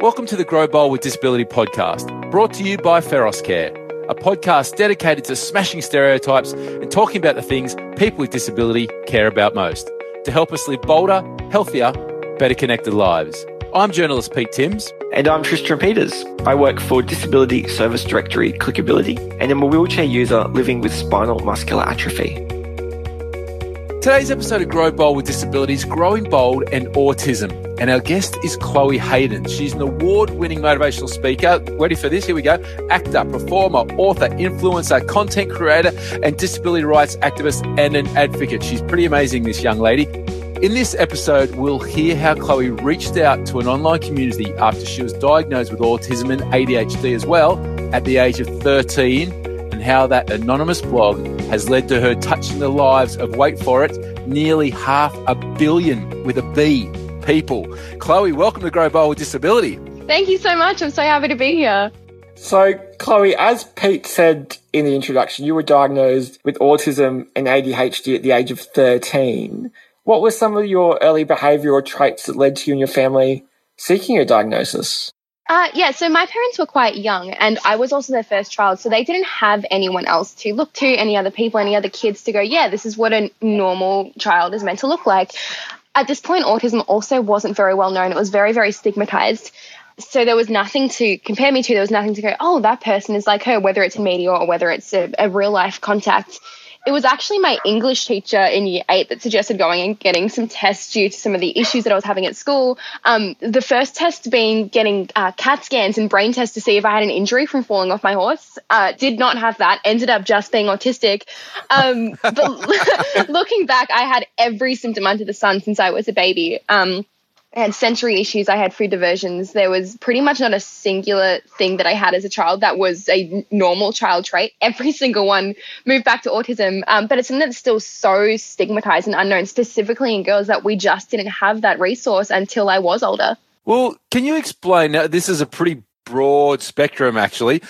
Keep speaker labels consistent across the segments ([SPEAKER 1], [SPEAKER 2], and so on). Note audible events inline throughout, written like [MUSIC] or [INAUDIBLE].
[SPEAKER 1] Welcome to the Grow Bold with Disability podcast, brought to you by Feros Care, a podcast dedicated to smashing stereotypes and talking about the things people with disability care about most to help us live bolder, healthier, better connected lives. I'm journalist Pete Timms.
[SPEAKER 2] And I'm Tristan Peters. I work for Disability Service Directory Clickability and am a wheelchair user living with spinal muscular atrophy.
[SPEAKER 1] Today's episode of Grow Bold with Disabilities, Growing Bold and Autism. And our guest is Chloe Hayden. She's an award winning motivational speaker. Ready for this? Here we go. Actor, performer, author, influencer, content creator, and disability rights activist and an advocate. She's pretty amazing, this young lady. In this episode, we'll hear how Chloe reached out to an online community after she was diagnosed with autism and ADHD as well at the age of 13, and how that anonymous blog has led to her touching the lives of, wait for it, nearly half a billion with a B people. Chloe, welcome to Grow Bold with Disability.
[SPEAKER 3] Thank you so much. I'm so happy to be here.
[SPEAKER 4] So, Chloe, as Pete said in the introduction, you were diagnosed with autism and ADHD at the age of 13. What were some of your early behavioural traits that led to you and your family seeking a diagnosis?
[SPEAKER 3] Uh, yeah, so my parents were quite young, and I was also their first child, so they didn't have anyone else to look to, any other people, any other kids to go, yeah, this is what a normal child is meant to look like. At this point, autism also wasn't very well known. It was very, very stigmatized. So there was nothing to compare me to. There was nothing to go, oh, that person is like her, whether it's in media or whether it's a, a real life contact it was actually my English teacher in year eight that suggested going and getting some tests due to some of the issues that I was having at school. Um, the first test being getting uh, CAT scans and brain tests to see if I had an injury from falling off my horse. Uh, did not have that. Ended up just being autistic. Um, but [LAUGHS] looking back, I had every symptom under the sun since I was a baby. Um, I had sensory issues, I had food diversions. There was pretty much not a singular thing that I had as a child that was a normal child trait. Every [LAUGHS] single one moved back to autism, um, but it's something that's still so stigmatized and unknown, specifically in girls, that we just didn't have that resource until I was older.
[SPEAKER 1] Well, can you explain? Now, this is a pretty broad spectrum, actually.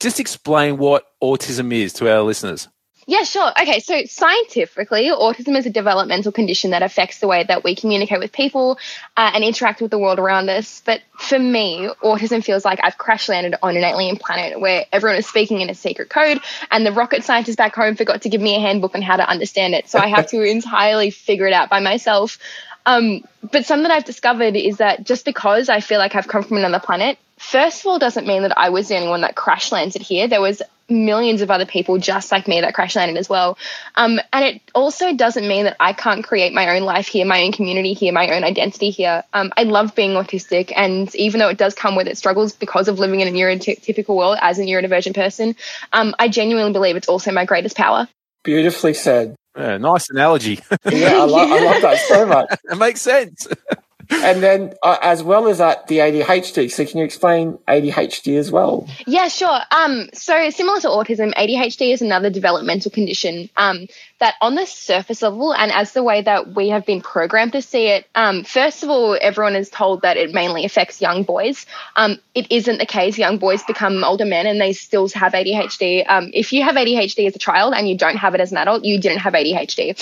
[SPEAKER 1] Just explain what autism is to our listeners.
[SPEAKER 3] Yeah, sure. Okay, so scientifically, autism is a developmental condition that affects the way that we communicate with people uh, and interact with the world around us. But for me, autism feels like I've crash landed on an alien planet where everyone is speaking in a secret code, and the rocket scientist back home forgot to give me a handbook on how to understand it. So I have to [LAUGHS] entirely figure it out by myself. Um, but something I've discovered is that just because I feel like I've come from another planet, first of all, doesn't mean that I was the only one that crash landed here. There was millions of other people just like me that crash landed as well. Um, and it also doesn't mean that I can't create my own life here, my own community here, my own identity here. Um, I love being autistic, and even though it does come with its struggles because of living in a neurotypical world as a neurodivergent person, um, I genuinely believe it's also my greatest power.
[SPEAKER 4] Beautifully said.
[SPEAKER 1] Yeah, nice analogy.
[SPEAKER 4] yeah, I, lo- I love that so much. [LAUGHS]
[SPEAKER 1] it makes sense [LAUGHS]
[SPEAKER 4] and then uh, as well as that, the ADHD. So can you explain ADHD as well?
[SPEAKER 3] Yeah, sure. Um, so similar to autism, ADHD is another developmental condition um, that on the surface level and as the way that we have been programmed to see it, um, first of all, everyone is told that it mainly affects young boys. Um, it isn't the case. Young boys become older men and they still have ADHD. Um, if you have ADHD as a child and you don't have it as an adult, you didn't have ADHD.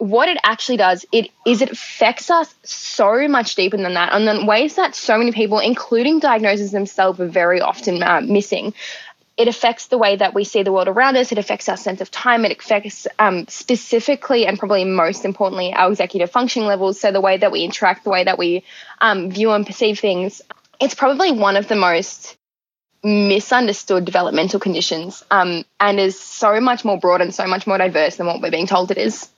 [SPEAKER 3] What it actually does it is it affects us so much deeper than that. And then ways that so many people including diagnoses themselves are very often uh, missing. It affects the way that we see the world around us. It affects our sense of time. It affects um, specifically and probably most importantly our executive functioning levels. So the way that we interact the way that we um, view and perceive things. It's probably one of the most misunderstood developmental conditions um, and is so much more broad and so much more diverse than what we're being told it is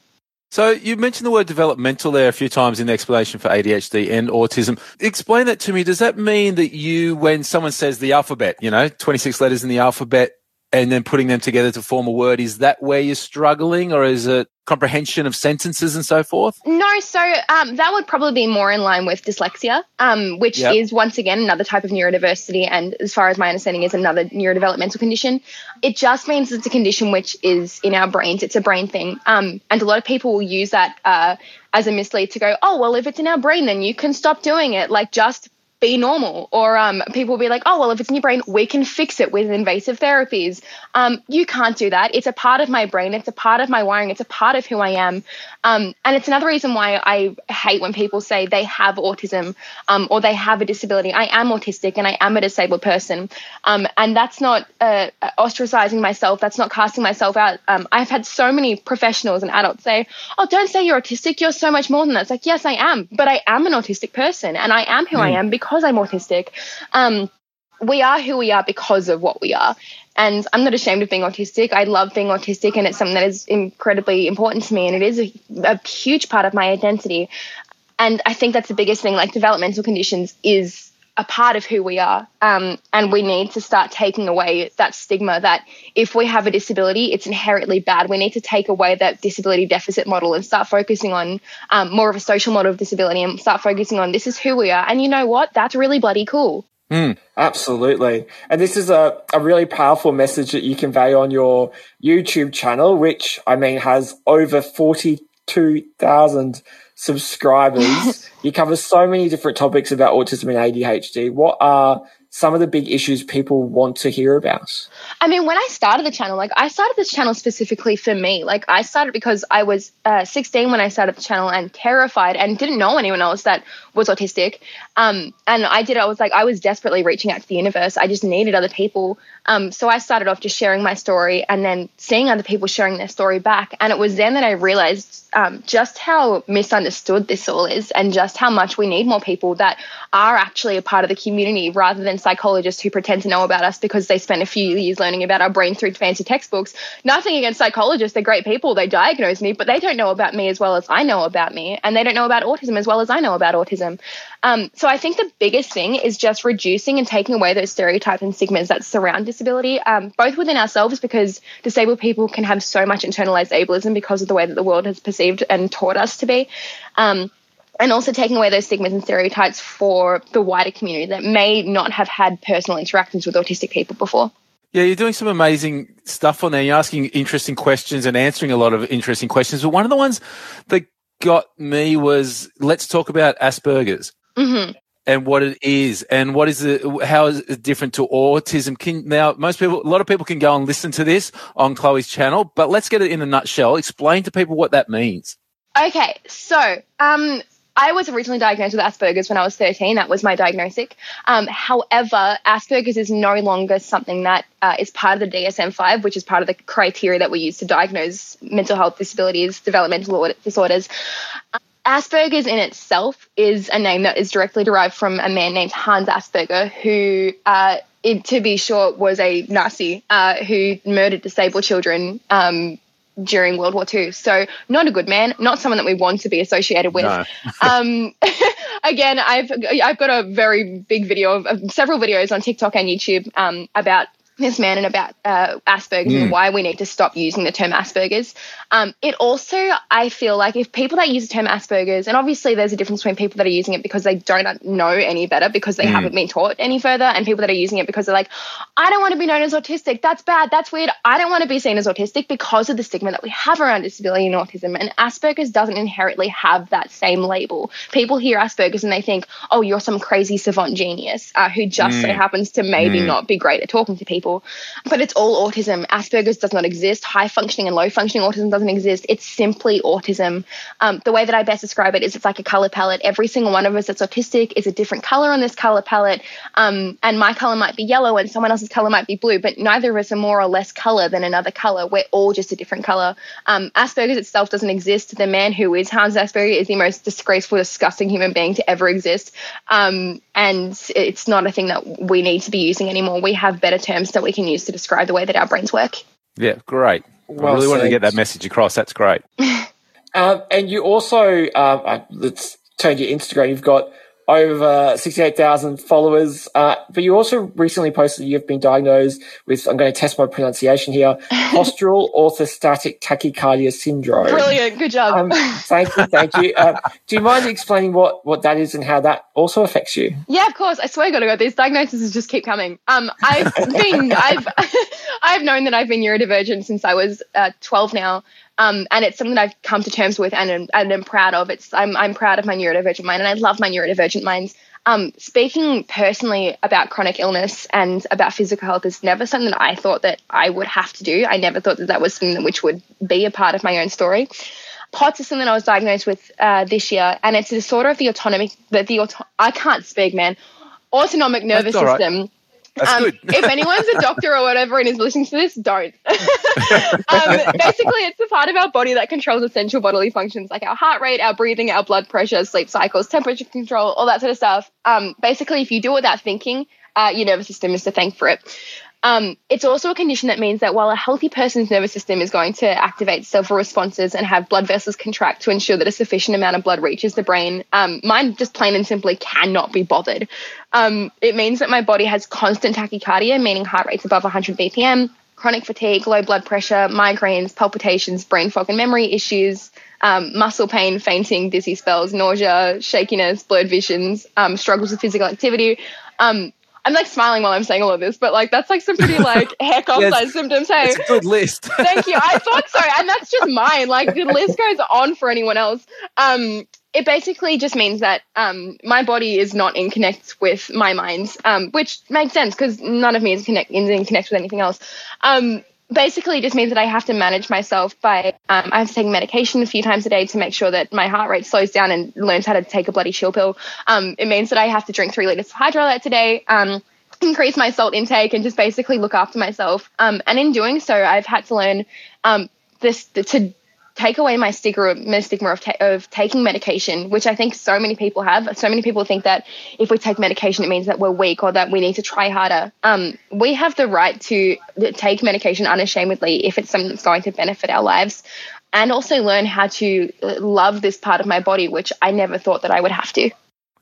[SPEAKER 1] so you mentioned the word developmental there a few times in the explanation for ADHD and autism. Explain that to me. Does that mean that you, when someone says the alphabet, you know, 26 letters in the alphabet, and then putting them together to form a word, is that where you're struggling or is it comprehension of sentences and so forth?
[SPEAKER 3] No, so um, that would probably be more in line with dyslexia, um, which yep. is once again another type of neurodiversity, and as far as my understanding is another neurodevelopmental condition. It just means it's a condition which is in our brains. It's a brain thing, um, and a lot of people will use that uh, as a mislead to go, oh well, if it's in our brain, then you can stop doing it. Like just be normal. Or um, people will be like, oh, well, if it's in your brain, we can fix it with invasive therapies. Um, you can't do that. It's a part of my brain. It's a part of my wiring. It's a part of who I am. Um, and it's another reason why I hate when people say they have autism um, or they have a disability. I am autistic and I am a disabled person. Um, and that's not uh, ostracizing myself. That's not casting myself out. Um, I've had so many professionals and adults say, oh, don't say you're autistic. You're so much more than that. It's like, yes, I am. But I am an autistic person and I am who mm. I hmm. am because I'm autistic. Um, we are who we are because of what we are. And I'm not ashamed of being autistic. I love being autistic, and it's something that is incredibly important to me, and it is a, a huge part of my identity. And I think that's the biggest thing. Like developmental conditions is a part of who we are. Um, and we need to start taking away that stigma that if we have a disability, it's inherently bad. We need to take away that disability deficit model and start focusing on um, more of a social model of disability and start focusing on this is who we are. And you know what? That's really bloody cool.
[SPEAKER 4] Mm, absolutely. And this is a, a really powerful message that you convey on your YouTube channel, which I mean has over 42,000 subscribers. [LAUGHS] you cover so many different topics about autism and ADHD. What are some of the big issues people want to hear about?
[SPEAKER 3] I mean, when I started the channel, like I started this channel specifically for me. Like I started because I was uh, 16 when I started the channel and terrified and didn't know anyone else that was autistic. Um, and I did. I was like, I was desperately reaching out to the universe. I just needed other people. Um, so I started off just sharing my story and then seeing other people sharing their story back. And it was then that I realized um, just how misunderstood this all is and just how much we need more people that are actually a part of the community rather than psychologists who pretend to know about us because they spent a few years learning about our brain through fancy textbooks. Nothing against psychologists, they're great people. They diagnose me, but they don't know about me as well as I know about me. And they don't know about autism as well as I know about autism. Um, so I think the biggest thing is just reducing and taking away those stereotypes and stigmas that surround disability, um, both within ourselves because disabled people can have so much internalized ableism because of the way that the world has perceived and taught us to be. Um, and also taking away those stigmas and stereotypes for the wider community that may not have had personal interactions with autistic people before.
[SPEAKER 1] Yeah, you're doing some amazing stuff on there. You're asking interesting questions and answering a lot of interesting questions. But one of the ones that got me was let's talk about Asperger's. Mm-hmm and what it is and what is it how is it different to autism can now most people a lot of people can go and listen to this on chloe's channel but let's get it in a nutshell explain to people what that means
[SPEAKER 3] okay so um I was originally diagnosed with Asperger's when I was 13. That was my diagnosis. Um, however, Asperger's is no longer something that uh, is part of the DSM 5, which is part of the criteria that we use to diagnose mental health disabilities, developmental disorders. Asperger's in itself is a name that is directly derived from a man named Hans Asperger, who, uh, it, to be short, was a Nazi uh, who murdered disabled children um, during World War II. So not a good man, not someone that we want to be associated with. No. [LAUGHS] um, [LAUGHS] again, I've I've got a very big video of, of several videos on TikTok and YouTube um, about this man and about uh, Asperger's mm. and why we need to stop using the term Asperger's. Um, it also, I feel like if people that use the term Asperger's, and obviously there's a difference between people that are using it because they don't know any better because they mm. haven't been taught any further, and people that are using it because they're like, I don't want to be known as autistic. That's bad. That's weird. I don't want to be seen as autistic because of the stigma that we have around disability and autism. And Asperger's doesn't inherently have that same label. People hear Asperger's and they think, oh, you're some crazy savant genius uh, who just mm. so happens to maybe mm. not be great at talking to people. But it's all autism. Asperger's does not exist. High functioning and low functioning autism doesn't doesn't exist. It's simply autism. Um, the way that I best describe it is it's like a color palette. Every single one of us that's autistic is a different color on this color palette. Um, and my color might be yellow and someone else's color might be blue, but neither of us are more or less color than another color. We're all just a different color. Um, Asperger's itself doesn't exist. The man who is Hans Asperger is the most disgraceful, disgusting human being to ever exist. Um, and it's not a thing that we need to be using anymore. We have better terms that we can use to describe the way that our brains work.
[SPEAKER 1] Yeah, great. Well I really said. wanted to get that message across. That's great. [LAUGHS]
[SPEAKER 4] um, and you also, um, uh, let's turn to your Instagram. You've got over 68,000 followers. Uh, but you also recently posted you've been diagnosed with, I'm going to test my pronunciation here, [LAUGHS] postural orthostatic tachycardia syndrome.
[SPEAKER 3] Brilliant. Good job. Um,
[SPEAKER 4] thank you. Thank you. Uh, do you mind explaining what, what that is and how that also affects you?
[SPEAKER 3] Yeah, of course. I swear to God, these diagnoses just keep coming. Um, I've [LAUGHS] been, I've, [LAUGHS] I've known that I've been neurodivergent since I was uh, 12 now. Um, and it's something I've come to terms with and, and am proud of. It's I'm, I'm proud of my neurodivergent mind and I love my neurodivergent minds. Um, speaking personally about chronic illness and about physical health is never something that I thought that I would have to do. I never thought that that was something which would be a part of my own story. POTS is something I was diagnosed with uh, this year, and it's a disorder of the autonomic, the, the auto- I can't speak, man, autonomic nervous
[SPEAKER 1] That's all right.
[SPEAKER 3] system.
[SPEAKER 1] That's
[SPEAKER 3] Um,
[SPEAKER 1] good.
[SPEAKER 3] if anyone's a doctor or whatever and is listening to this, don't. [LAUGHS] um, basically, it's the part of our body that controls essential bodily functions like our heart rate, our breathing, our blood pressure, sleep cycles, temperature control, all that sort of stuff. Um, basically, if you do it without thinking, uh, your nervous system is to thank for it. Um, it's also a condition that means that while a healthy person's nervous system is going to activate several responses and have blood vessels contract to ensure that a sufficient amount of blood reaches the brain, um, mine just plain and simply cannot be bothered. Um, it means that my body has constant tachycardia, meaning heart rates above 100 BPM, chronic fatigue, low blood pressure, migraines, palpitations, brain fog and memory issues, um, muscle pain, fainting, dizzy spells, nausea, shakiness, blurred visions, um, struggles with physical activity. Um, I'm like smiling while I'm saying all of this, but like that's like some pretty like [LAUGHS] heck off size symptoms. Hey,
[SPEAKER 1] It's a good list. [LAUGHS]
[SPEAKER 3] Thank you. I thought so, and that's just mine. Like the list goes on for anyone else. Um, it basically just means that um, my body is not in connect with my mind, um, which makes sense because none of me is connect is in connect with anything else. Um, basically, just means that I have to manage myself by um, I have to take medication a few times a day to make sure that my heart rate slows down and learns how to take a bloody chill pill. Um, it means that I have to drink three liters of Hydralyte today. Um, increase my salt intake and just basically look after myself. Um, and in doing so, I've had to learn um, this to take away my stigma, my stigma of, ta- of taking medication, which I think so many people have. So many people think that if we take medication, it means that we're weak or that we need to try harder. Um, we have the right to take medication unashamedly if it's something that's going to benefit our lives. And also learn how to uh, love this part of my body, which I never thought that I would have to.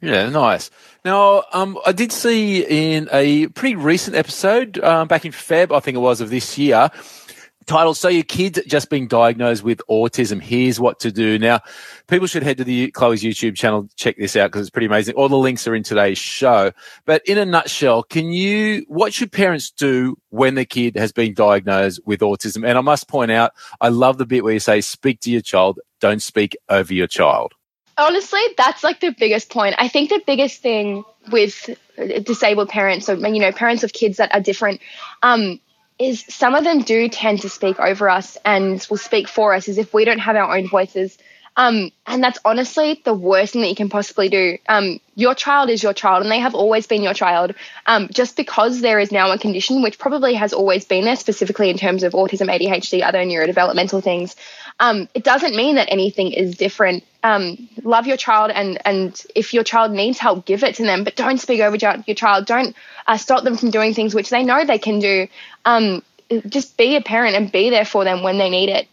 [SPEAKER 1] Yeah, nice. Now, um, I did see in a pretty recent episode, um, back in Feb, I think it was, of this year, titled "So Your Kid's Just Being Diagnosed with Autism. Here's what to do." Now, people should head to the Chloe's YouTube channel check this out because it's pretty amazing. All the links are in today's show. But in a nutshell, can you? What should parents do when the kid has been diagnosed with autism? And I must point out, I love the bit where you say, "Speak to your child, don't speak over your child."
[SPEAKER 3] honestly, that's like the biggest point. I think the biggest thing with disabled parents, or you know, parents of kids that are different, um, is some of them do tend to speak over us and will speak for us as if we don't have our own voices. Um, and that's honestly the worst thing that you can possibly do. Um, your child is your child, and they have always been your child. Um, just because there is now a condition which probably has always been there, specifically in terms of autism, ADHD, other neurodevelopmental things, um, it doesn't mean that anything is different. Um, love your child, and and if your child needs help, give it to them. But don't speak over your child. Don't uh, stop them from doing things which they know they can do. Um, just be a parent and be there for them when they need it.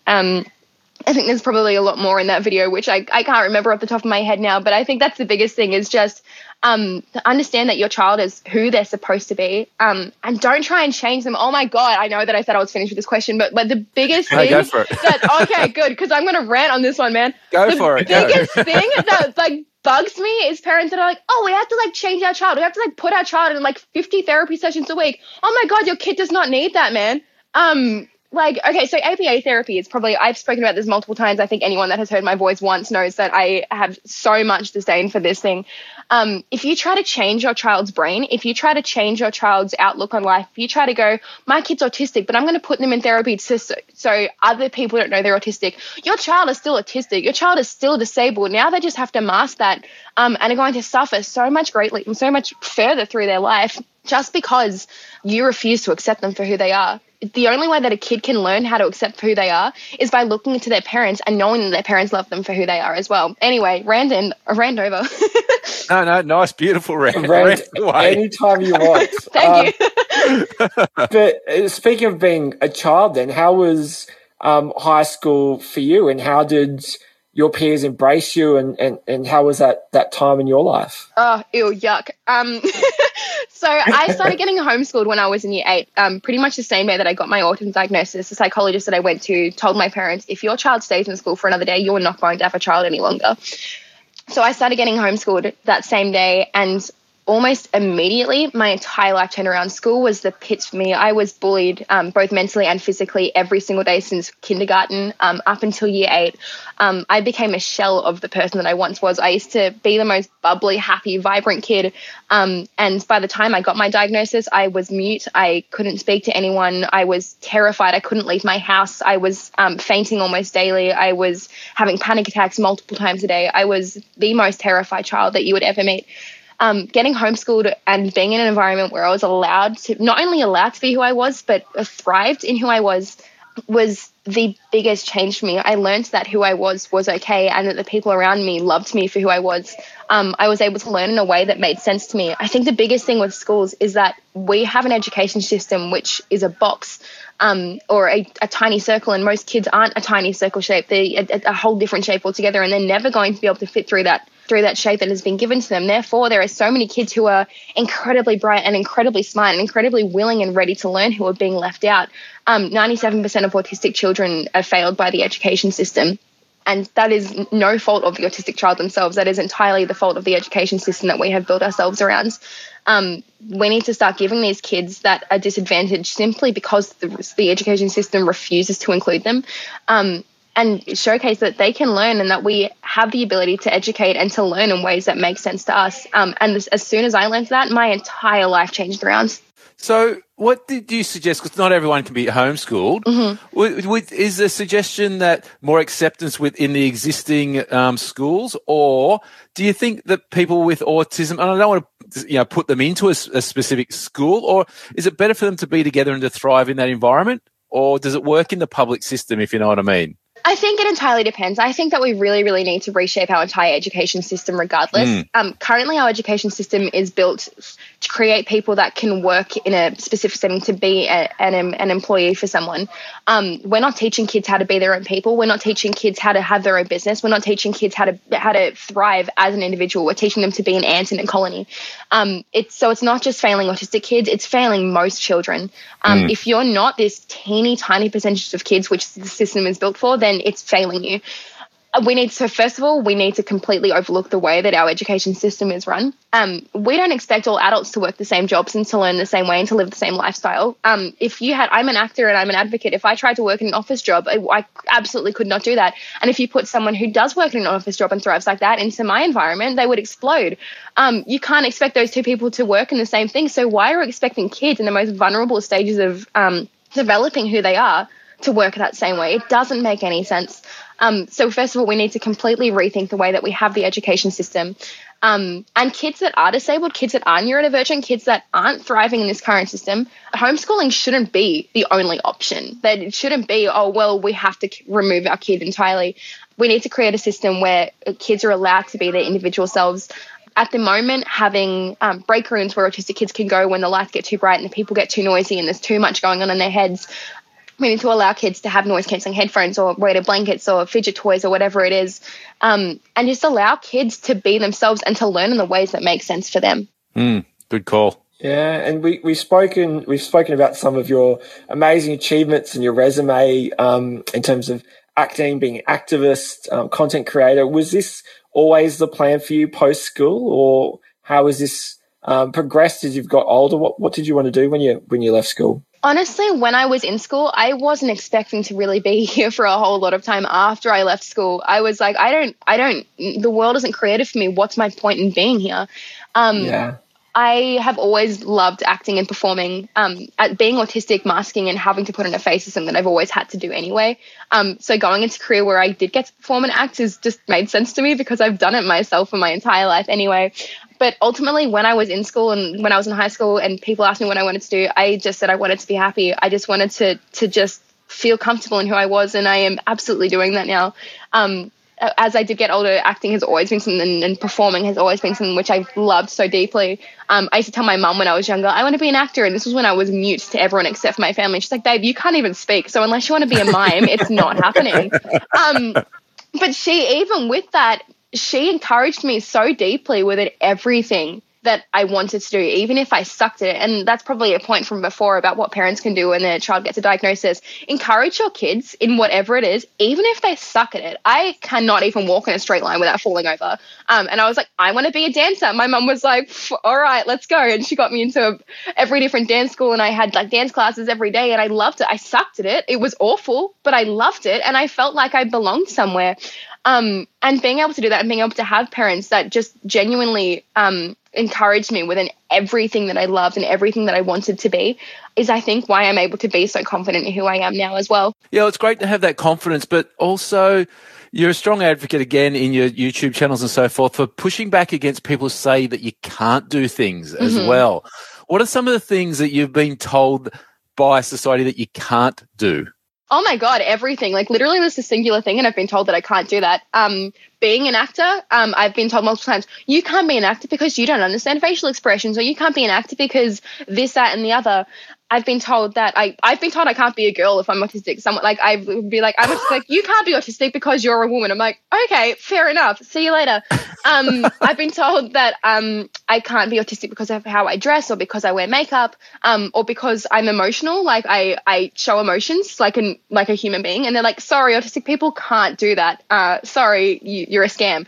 [SPEAKER 3] I think there's probably a lot more in that video, which I, I can't remember off the top of my head now, but I think that's the biggest thing is just um, understand that your child is who they're supposed to be um, and don't try and change them. Oh my God, I know that I said I was finished with this question, but, but the biggest thing
[SPEAKER 1] go for it.
[SPEAKER 3] that, okay, good, because I'm going to rant on this one, man.
[SPEAKER 1] Go
[SPEAKER 3] the
[SPEAKER 1] for it, go.
[SPEAKER 3] biggest thing that like bugs me is parents that are like, oh, we have to like change our child. We have to like put our child in like 50 therapy sessions a week. Oh my God, your kid does not need that, man. Um, like okay so ABA therapy is probably i've spoken about this multiple times. I think anyone that has heard my voice once knows that i have so much disdain for this thing. Um, if you try to change your child's brain if you try to change your child's outlook on life if you try to go my kid's autistic but i'm going to put them in therapy so, so other people don't know they're autistic. Your child is still autistic. Your child is still disabled. Now they just have to mask that um, and are going to suffer so much greatly and so much further through their life just because you refuse to accept them for who they are the only way that a kid can learn how to accept who they are is by looking into their parents and knowing that their parents love them for who they are as well. Anyway, Randon, rand over. [LAUGHS]
[SPEAKER 1] No, no, nice, beautiful rant.
[SPEAKER 4] Rant
[SPEAKER 1] Rant away.
[SPEAKER 4] anytime you want. [LAUGHS]
[SPEAKER 3] Thank
[SPEAKER 4] Um,
[SPEAKER 3] you. [LAUGHS]
[SPEAKER 4] But uh, speaking of being a child, then how was um, high school for you, and how did your peers embrace you, and, and, and how was that that time in your life?
[SPEAKER 3] Oh, ew, yuck. Um, [LAUGHS] so I started getting homeschooled when I was in year eight. Um, pretty much the same day that I got my autism diagnosis. The psychologist that I went to told my parents, if your child stays in school for another day, you're not going to have a child any longer. So I started getting homeschooled that same day, and almost immediately my entire life turned around. School was the pits for me. I was bullied um, both mentally and physically every single day since kindergarten um, up until year eight. Um, I became a shell of the person that I once was. I used to be the most bubbly, happy, vibrant kid. Um, and by the time I got my diagnosis, I was mute. I couldn't speak to anyone. I was terrified. I couldn't leave my house. I was um, fainting almost daily. I was having panic attacks multiple times a day. I was the most terrified child that you would ever meet um, getting homeschooled and being in an environment where I was allowed to not only allowed to be who I was, but thrived in who I was was the biggest change for me. I learned that who I was was okay and that the people around me loved me for who I was. Um, I was able to learn in a way that made sense to me. I think the biggest thing with schools is that we have an education system which is a box um, or a, a, tiny circle, and most kids aren't a tiny circle shape. They're a, a whole different shape altogether, and they're never going to be able to fit through that through that shape that has been given to them. Therefore, there are so many kids who are incredibly bright and incredibly smart and incredibly willing and ready to learn who are being left out. Um, 97% of autistic children are failed by the education system. And that is no fault of the autistic child themselves. That is entirely the fault of the education system that we have built ourselves around. Um, we need to start giving these kids that are disadvantaged simply because the, the education system refuses to include them. Um, and showcase that they can learn and that we have the ability to educate and to learn in ways that make sense to us. Um, and as soon as I learned that, my entire life changed around.
[SPEAKER 1] So, what did you suggest? Because not everyone can be homeschooled. Mm-hmm. Is the suggestion that more acceptance within the existing um, schools, or do you think that people with autism, and I don't want to, you know, put them into a, a specific school, or is it better for them to be together and to thrive in that environment, or does it work in the public system? If you know what I mean.
[SPEAKER 3] I think it entirely depends. I think that we really, really need to reshape our entire education system regardless. Mm. Um, currently, our education system is built to create people that can work in a specific setting to be a, an, an employee for someone. Um, we're not teaching kids how to be their own people. We're not teaching kids how to have their own business. We're not teaching kids how to how to thrive as an individual. We're teaching them to be an ant in a colony. Um, it's so it's not just failing autistic kids; it's failing most children. Um, mm. If you're not this teeny tiny percentage of kids, which the system is built for, then it's failing you. We need to first of all we need to completely overlook the way that our education system is run. Um, we don't expect all adults to work the same jobs and to learn the same way and to live the same lifestyle. Um, if you had i'm an actor and i'm an advocate. If i tried to work in an office job I, I, absolutely could not do that. And if you put someone who does work in an office job and thrives like that into my environment they would explode. Um, you can't expect those two people to work in the same thing. So why are we expecting kids in the most vulnerable stages of um, developing who they are to work that same way. It doesn't make any sense. Um, so first of all, we need to completely rethink the way that we have the education system. Um, and kids that are disabled, kids that are neurodivergent, kids that aren't thriving in this current system, homeschooling shouldn't be the only option. That it shouldn't be, oh, well, we have to remove our kid entirely. We need to create a system where kids are allowed to be their individual selves. At the moment, having um, break rooms where autistic kids can go when the lights get too bright and the people get too noisy and there's too much going on in their heads we need to allow kids to have noise cancelling headphones or weighted blankets or fidget toys or whatever it is, um, and just allow kids to be themselves and to learn in the ways that make sense for them.
[SPEAKER 1] Mm, good call.
[SPEAKER 4] Yeah, and we we've spoken we've spoken about some of your amazing achievements and your resume um, in terms of acting, being an activist, um, content creator. Was this always the plan for you post school, or how has this um, progressed as you've got older? What what did you want to do when you when you left school?
[SPEAKER 3] Honestly, when I was in school, I wasn't expecting to really be [LAUGHS] here for a whole lot of time after I left school. I was like, I don't, I don't, the world isn't creative for me. What's my point in being here? Um, yeah. I have always loved acting and performing. Um, at being autistic, masking and having to put on a face is something I've always had to do anyway. Um, so going into career where I did get to perform and act has just made sense to me because I've done it myself for my entire life anyway. But ultimately, when I was in school and when I was in high school, and people asked me what I wanted to do, I just said I wanted to be happy. I just wanted to to just feel comfortable in who I was, and I am absolutely doing that now. Um, as I did get older, acting has always been something, and performing has always been something which I've loved so deeply. Um, I used to tell my mum when I was younger, I want to be an actor, and this was when I was mute to everyone except my family. She's like, "Babe, you can't even speak, so unless you want to be a mime, it's not [LAUGHS] happening." Um, but she, even with that, she encouraged me so deeply with it, everything that I wanted to do, even if I sucked at it. And that's probably a point from before about what parents can do when their child gets a diagnosis. Encourage your kids in whatever it is, even if they suck at it. I cannot even walk in a straight line without falling over. Um, and I was like, I want to be a dancer. My mum was like, all right, let's go. And she got me into every different dance school and I had like dance classes every day and I loved it. I sucked at it. It was awful, but I loved it and I felt like I belonged somewhere. Um, and being able to do that and being able to have parents that just genuinely um, encouraged me within everything that I loved and everything that I wanted to be is, I think, why I'm able to be so confident in who I am now as well.
[SPEAKER 1] Yeah, it's great to have that confidence, but also you're a strong advocate again in your YouTube channels and so forth for pushing back against people who say that you can't do things as mm-hmm. well. What are some of the things that you've been told by society that you can't do?
[SPEAKER 3] Oh my god, everything! Like literally, this is a singular thing, and I've been told that I can't do that. Um, being an actor, um, I've been told multiple times, you can't be an actor because you don't understand facial expressions, or you can't be an actor because this, that, and the other. I've been told that I I've been told I can't be a girl if I'm autistic. Someone like I would be like I'm like you can't be autistic because you're a woman. I'm like okay, fair enough. See you later. Um, [LAUGHS] I've been told that um, I can't be autistic because of how I dress or because I wear makeup um, or because I'm emotional. Like I I show emotions like an like a human being, and they're like sorry, autistic people can't do that. Uh, sorry, you, you're a scam.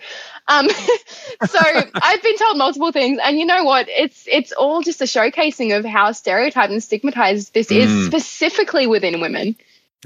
[SPEAKER 3] Um, [LAUGHS] so I've been told multiple things, and you know what? It's it's all just a showcasing of how stereotyped and stigmatized this mm. is, specifically within women.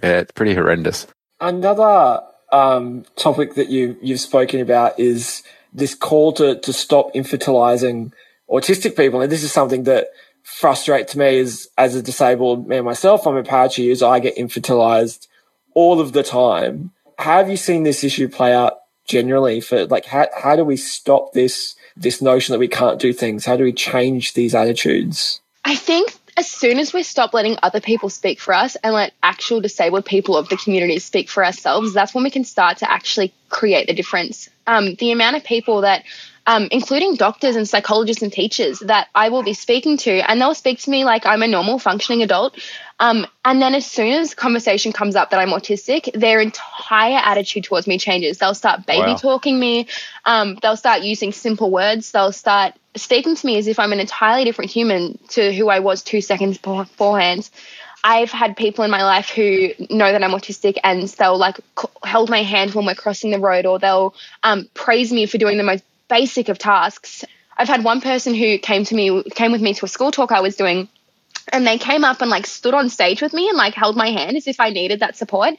[SPEAKER 1] Yeah, it's pretty horrendous.
[SPEAKER 4] Another um, topic that you you've spoken about is this call to to stop infantilizing autistic people, and this is something that frustrates me as as a disabled man myself. I'm a powerchair user. I get infantilized all of the time. How have you seen this issue play out generally for like how how do we stop this this notion that we can't do things? How do we change these attitudes?
[SPEAKER 3] I think as soon as we stop letting other people speak for us and let actual disabled people of the community speak for ourselves, that's when we can start to actually create the difference. Um, the amount of people that um, including doctors and psychologists and teachers that I will be speaking to, and they'll speak to me like I'm a normal functioning adult. Um, and then as soon as conversation comes up that I'm autistic, their entire attitude towards me changes. They'll start baby wow. talking me. Um, they'll start using simple words. They'll start speaking to me as if I'm an entirely different human to who I was two seconds beforehand. I've had people in my life who know that I'm autistic and they'll like hold my hand when we're crossing the road or they'll um, praise me for doing the most basic of tasks. I've had one person who came to me, came with me to a school talk I was doing, and they came up and like stood on stage with me and like held my hand as if I needed that support.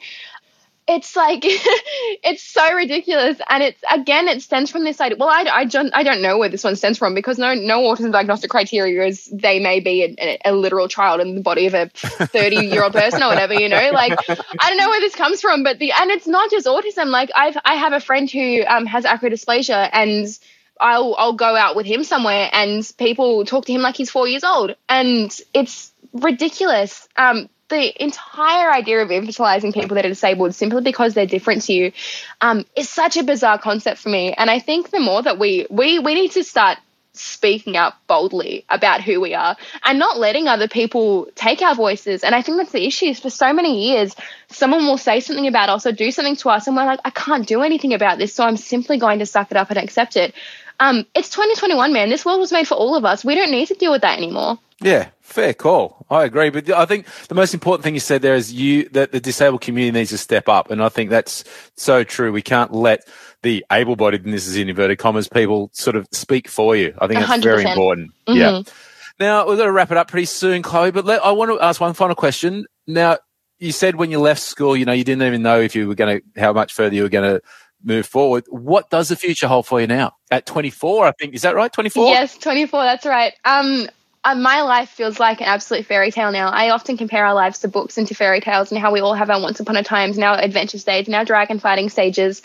[SPEAKER 3] It's like [LAUGHS] it's so ridiculous, and it's again it stems from this idea. Well, I, I don't I don't know where this one stems from because no no autism diagnostic criteria is they may be a, a literal child in the body of a [LAUGHS] thirty year old person or whatever you know. Like I don't know where this comes from, but the and it's not just autism. Like I've I have a friend who um, has achondroplasia and. I'll I'll go out with him somewhere and people talk to him like he's four years old and it's ridiculous. Um, the entire idea of infantilizing people that are disabled simply because they're different to you um, is such a bizarre concept for me. And I think the more that we we we need to start speaking up boldly about who we are and not letting other people take our voices. And I think that's the issue. Is for so many years, someone will say something about us or do something to us, and we're like, I can't do anything about this, so I'm simply going to suck it up and accept it. Um, it's 2021, man. This world was made for all of us. We don't need to deal with that anymore.
[SPEAKER 1] Yeah, fair call. I agree, but I think the most important thing you said there is you that the disabled community needs to step up, and I think that's so true. We can't let the able-bodied, and this is in inverted commas, people sort of speak for you. I think that's 100%. very important. Mm-hmm. Yeah. Now we're going to wrap it up pretty soon, Chloe. But let, I want to ask one final question. Now, you said when you left school, you know, you didn't even know if you were going to how much further you were going to move forward. What does the future hold for you now? At 24, I think is that right? 24.
[SPEAKER 3] Yes, 24. That's right. Um, uh, my life feels like an absolute fairy tale now. I often compare our lives to books and to fairy tales and how we all have our once upon a times and our adventure stage and our dragon fighting stages.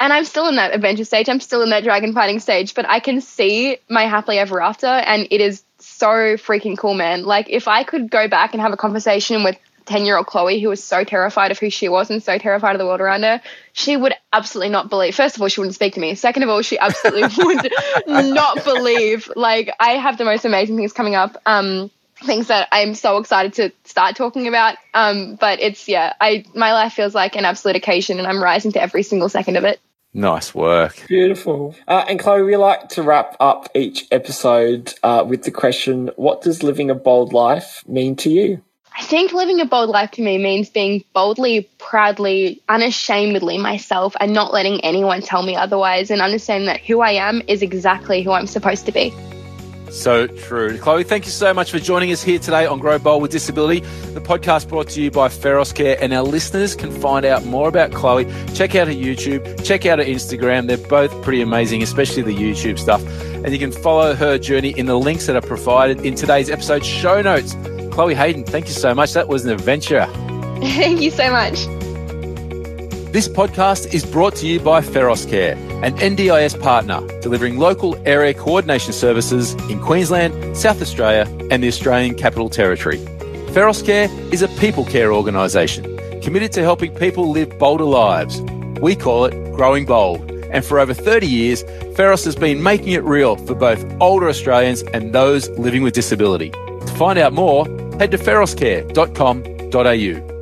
[SPEAKER 3] And I'm still in that adventure stage. I'm still in that dragon fighting stage, but I can see my happily ever after and it is so freaking cool, man. Like if I could go back and have a conversation with 10 year old Chloe, who was so terrified of who she was and so terrified of the world around her, she would absolutely not believe. First of all, she wouldn't speak to me. Second of all, she absolutely [LAUGHS] would not believe. Like, I have the most amazing things coming up. Um, things that I'm so excited to start talking about. Um, but it's, yeah, I, my life feels like an absolute occasion and I'm rising to every single second of it.
[SPEAKER 1] Nice work.
[SPEAKER 4] Beautiful. Uh, and Chloe, we like to wrap up each episode uh, with the question What does living a bold life mean to you?
[SPEAKER 3] I think living a bold life to me means being boldly, proudly, unashamedly myself and not letting anyone tell me otherwise and understanding that who I am is exactly who I'm supposed to be.
[SPEAKER 1] So true. Chloe, thank you so much for joining us here today on Grow Bold with Disability. The podcast brought to you by Feros Care, and our listeners can find out more about Chloe. Check out her YouTube, check out her Instagram. They're both pretty amazing, especially the YouTube stuff. And you can follow her journey in the links that are provided in today's episode show notes. Chloe Hayden, thank you so much. That was an adventure. [LAUGHS]
[SPEAKER 3] Thank you so much.
[SPEAKER 1] This podcast is brought to you by Feros Care, an NDIS partner delivering local area coordination services in Queensland, South Australia, and the Australian Capital Territory. Feros Care is a people care organisation committed to helping people live bolder lives. We call it Growing Bold. And for over 30 years, Feros has been making it real for both older Australians and those living with disability. To find out more, head to feroscare.com.au.